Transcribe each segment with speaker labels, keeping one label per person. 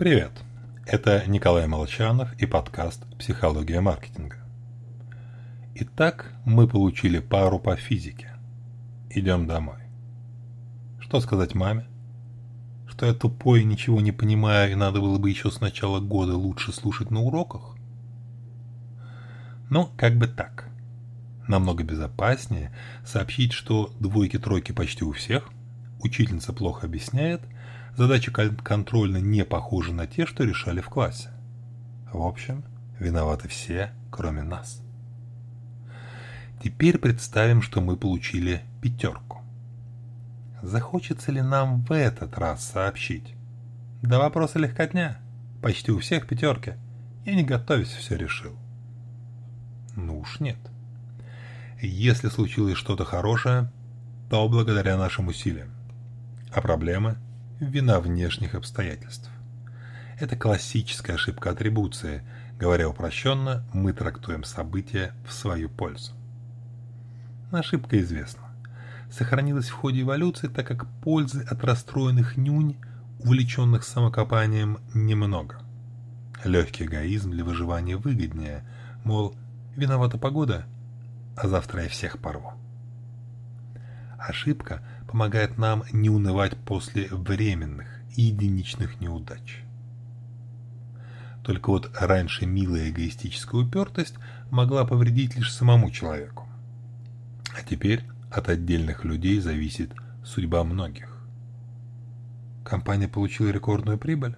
Speaker 1: Привет! Это Николай Молчанов и подкаст «Психология маркетинга». Итак, мы получили пару по физике. Идем домой. Что сказать маме? Что я тупой и ничего не понимаю, и надо было бы еще с начала года лучше слушать на уроках? Ну, как бы так. Намного безопаснее сообщить, что двойки-тройки почти у всех, учительница плохо объясняет – Задачи контрольно не похожи на те, что решали в классе. В общем, виноваты все, кроме нас. Теперь представим, что мы получили пятерку. Захочется ли нам в этот раз сообщить? Да вопроса легкотня. Почти у всех пятерки. Я не готовясь все решил. Ну уж нет. Если случилось что-то хорошее, то благодаря нашим усилиям. А проблемы – вина внешних обстоятельств. Это классическая ошибка атрибуции. Говоря упрощенно, мы трактуем события в свою пользу. Ошибка известна. Сохранилась в ходе эволюции, так как пользы от расстроенных нюнь, увлеченных самокопанием, немного. Легкий эгоизм для выживания выгоднее, мол, виновата погода, а завтра я всех порву. Ошибка помогает нам не унывать после временных и единичных неудач. Только вот раньше милая эгоистическая упертость могла повредить лишь самому человеку. А теперь от отдельных людей зависит судьба многих. Компания получила рекордную прибыль?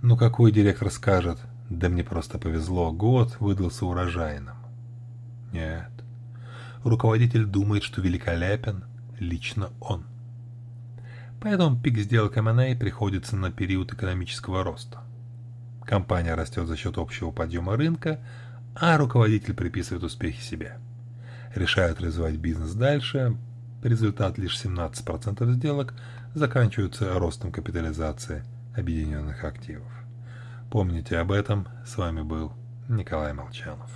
Speaker 1: Ну какой директор скажет, да мне просто повезло, год выдался урожайным. Нет. Руководитель думает, что великолепен, лично он. Поэтому пик сделок M&A приходится на период экономического роста. Компания растет за счет общего подъема рынка, а руководитель приписывает успехи себе. Решают развивать бизнес дальше, результат лишь 17% сделок заканчиваются ростом капитализации объединенных активов. Помните об этом, с вами был Николай Молчанов.